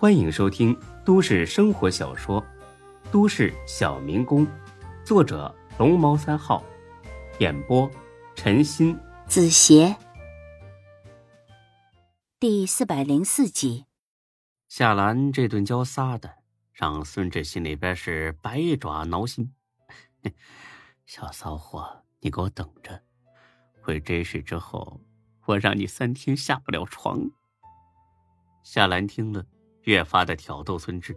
欢迎收听都市生活小说《都市小民工》，作者龙猫三号，演播陈鑫、子邪，第四百零四集。夏兰这顿教撒的，让孙志心里边是百爪挠心。小骚货，你给我等着！回这事之后，我让你三天下不了床。夏兰听了，越发的挑逗孙志：“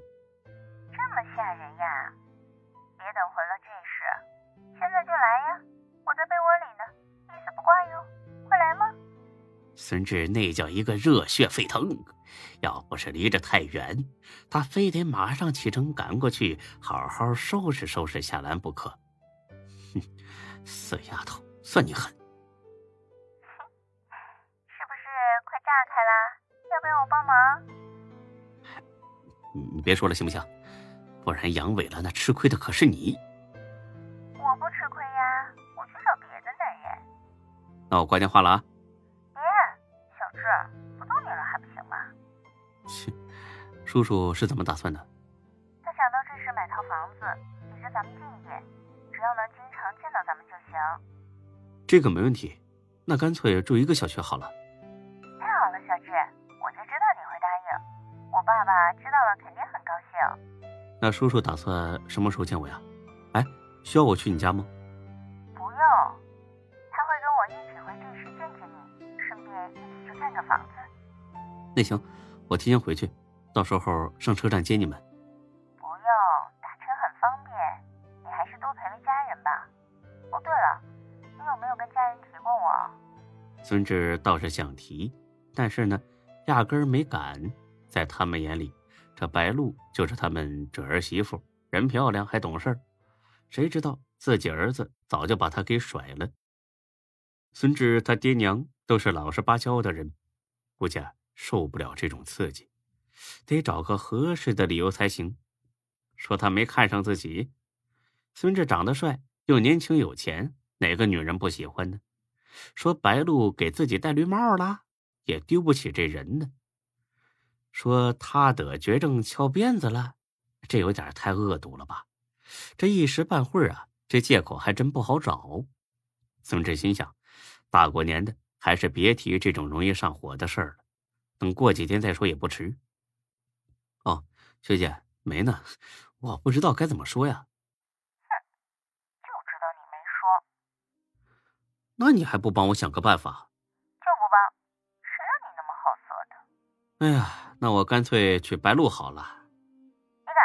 这么吓人呀！别等回了这事，现在就来呀！我在被窝里呢，一丝不挂哟！快来吗？”孙志那叫一个热血沸腾，要不是离着太远，他非得马上启程赶过去，好好收拾收拾夏兰不可。哼，死丫头，算你狠！是不是快炸开啦？要不要我帮忙，你别说了，行不行？不然阳痿了，那吃亏的可是你。我不吃亏呀，我去找别的男人。那我挂电话了啊。别，小志，不逗你了还不行吗？切，叔叔是怎么打算的？他想到这时买套房子，离着咱们近一点，只要能经常见到咱们就行。这个没问题，那干脆住一个小区好了。爸爸知道了肯定很高兴。那叔叔打算什么时候见我呀？哎，需要我去你家吗？不用，他会跟我一起回地市见见你，顺便一起去看个房子。那行，我提前回去，到时候上车站接你们。不用，打车很方便，你还是多陪陪家人吧。哦，对了，你有没有跟家人提过我？孙志倒是想提，但是呢，压根儿没敢。在他们眼里，这白露就是他们准儿媳妇，人漂亮还懂事谁知道自己儿子早就把她给甩了。孙志他爹娘都是老实巴交的人，估计受不了这种刺激，得找个合适的理由才行。说他没看上自己，孙志长得帅又年轻有钱，哪个女人不喜欢呢？说白露给自己戴绿帽了，也丢不起这人呢。说他得绝症翘辫子了，这有点太恶毒了吧？这一时半会儿啊，这借口还真不好找。孙志心想，大过年的，还是别提这种容易上火的事儿了。等过几天再说也不迟。哦，学姐没呢，我不知道该怎么说呀。哼，就知道你没说。那你还不帮我想个办法？就不帮，谁让你那么好色的？哎呀。那我干脆娶白露好了。你敢？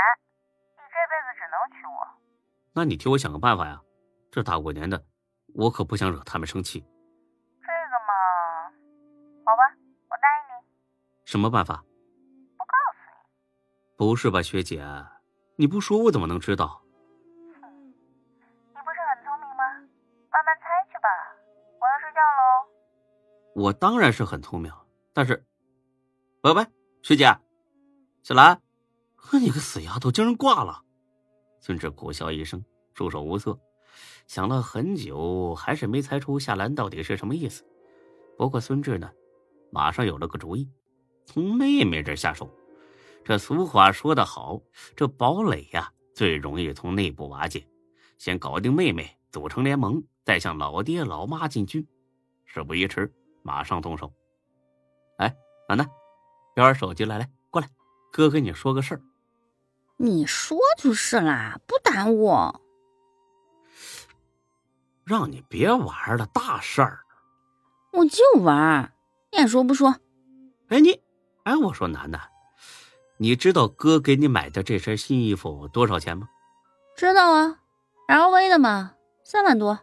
你这辈子只能娶我。那你替我想个办法呀！这大过年的，我可不想惹他们生气。这个嘛，好吧，我答应你。什么办法？不告诉你。不是吧，学姐？你不说我怎么能知道？你不是很聪明吗？慢慢猜去吧。我要睡觉喽。我当然是很聪明，但是，拜拜。学姐，小兰，你个死丫头，竟然挂了！孙志苦笑一声，束手无策，想了很久，还是没猜出夏兰到底是什么意思。不过孙志呢，马上有了个主意，从妹妹这下手。这俗话说得好，这堡垒呀，最容易从内部瓦解。先搞定妹妹，组成联盟，再向老爹老妈进军。事不宜迟，马上动手。哎，楠楠。别玩手机了，来过来，哥跟你说个事儿。你说就是啦，不耽误。让你别玩了，大事儿。我就玩，你爱说不说。哎你，哎我说楠楠，你知道哥给你买的这身新衣服多少钱吗？知道啊，LV 的嘛，三万多。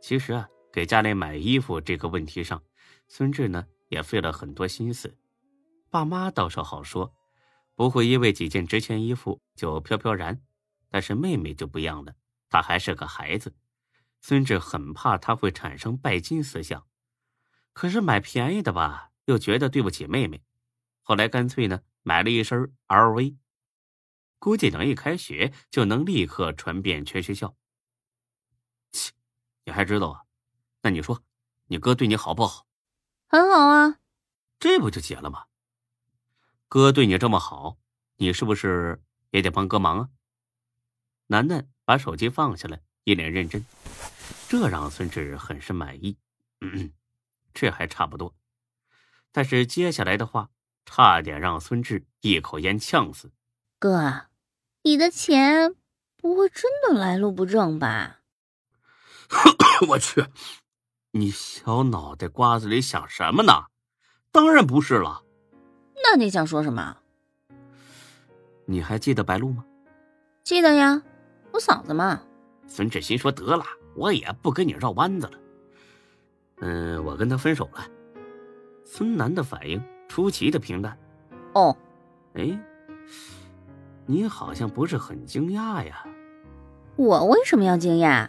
其实啊，给家里买衣服这个问题上，孙志呢也费了很多心思。爸妈倒是好说，不会因为几件值钱衣服就飘飘然，但是妹妹就不一样了，她还是个孩子，孙志很怕她会产生拜金思想。可是买便宜的吧，又觉得对不起妹妹，后来干脆呢买了一身 LV，估计等一开学就能立刻传遍全学校。切，你还知道啊？那你说，你哥对你好不好？很好啊，这不就结了吗？哥对你这么好，你是不是也得帮哥忙啊？楠楠把手机放下来，一脸认真，这让孙志很是满意。嗯嗯，这还差不多。但是接下来的话，差点让孙志一口烟呛死。哥，你的钱不会真的来路不正吧？我去，你小脑袋瓜子里想什么呢？当然不是了。那你想说什么？你还记得白露吗？记得呀，我嫂子嘛。孙志新说：“得了，我也不跟你绕弯子了。嗯，我跟他分手了。”孙楠的反应出奇的平淡。哦，哎，你好像不是很惊讶呀？我为什么要惊讶？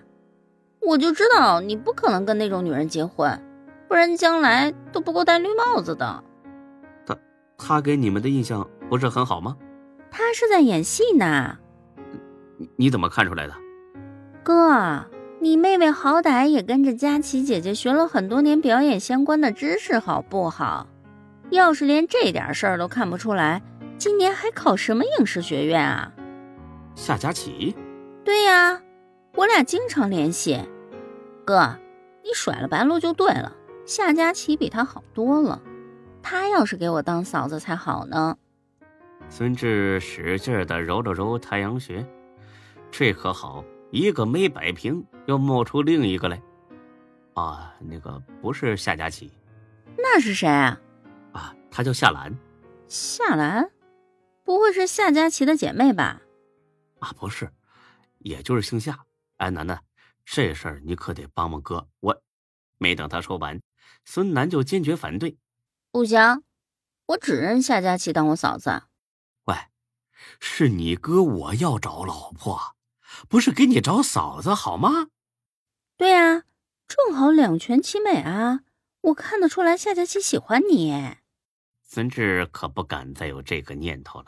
我就知道你不可能跟那种女人结婚，不然将来都不够戴绿帽子的。他他给你们的印象不是很好吗？他是在演戏呢。你你怎么看出来的？哥，你妹妹好歹也跟着佳琪姐姐学了很多年表演相关的知识，好不好？要是连这点事儿都看不出来，今年还考什么影视学院啊？夏佳琪？对呀，我俩经常联系。哥，你甩了白露就对了。夏佳琪比她好多了，她要是给我当嫂子才好呢。孙志使劲的揉了揉太阳穴，这可好，一个没摆平，又冒出另一个来。啊，那个不是夏佳琪，那是谁啊？啊，她叫夏兰。夏兰，不会是夏佳琪的姐妹吧？啊，不是，也就是姓夏。哎，楠楠。这事儿你可得帮帮哥！我没等他说完，孙楠就坚决反对：“不行，我只认夏佳琪当我嫂子。”喂，是你哥我要找老婆，不是给你找嫂子好吗？对呀，正好两全其美啊！我看得出来夏佳琪喜欢你。孙志可不敢再有这个念头了。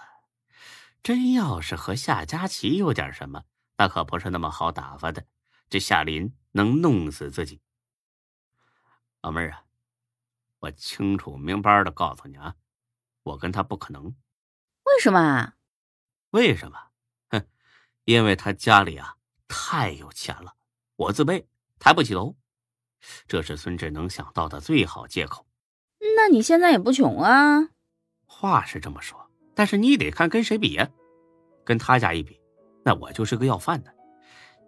真要是和夏佳琪有点什么，那可不是那么好打发的。这夏林能弄死自己，老妹儿啊，我清楚明白的告诉你啊，我跟他不可能。为什么啊？为什么？哼，因为他家里啊太有钱了，我自卑，抬不起头。这是孙志能想到的最好借口。那你现在也不穷啊？话是这么说，但是你得看跟谁比呀？跟他家一比，那我就是个要饭的。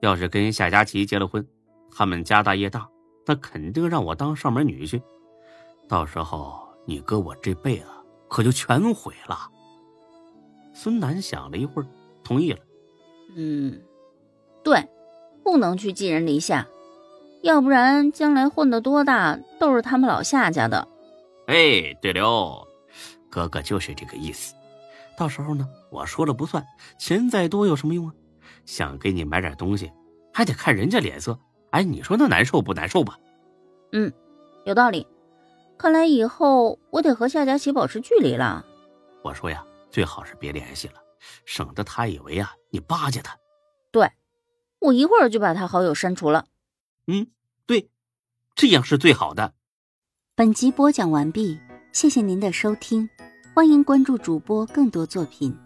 要是跟夏佳琪结了婚，他们家大业大，那肯定让我当上门女婿。到时候你哥我这辈子可就全毁了。孙楠想了一会儿，同意了。嗯，对，不能去寄人篱下，要不然将来混得多大都是他们老夏家的。哎，对了，哥哥就是这个意思。到时候呢，我说了不算，钱再多有什么用啊？想给你买点东西，还得看人家脸色。哎，你说那难受不难受吧？嗯，有道理。看来以后我得和夏佳琪保持距离了。我说呀，最好是别联系了，省得他以为啊你巴结他。对，我一会儿就把他好友删除了。嗯，对，这样是最好的。本集播讲完毕，谢谢您的收听，欢迎关注主播更多作品。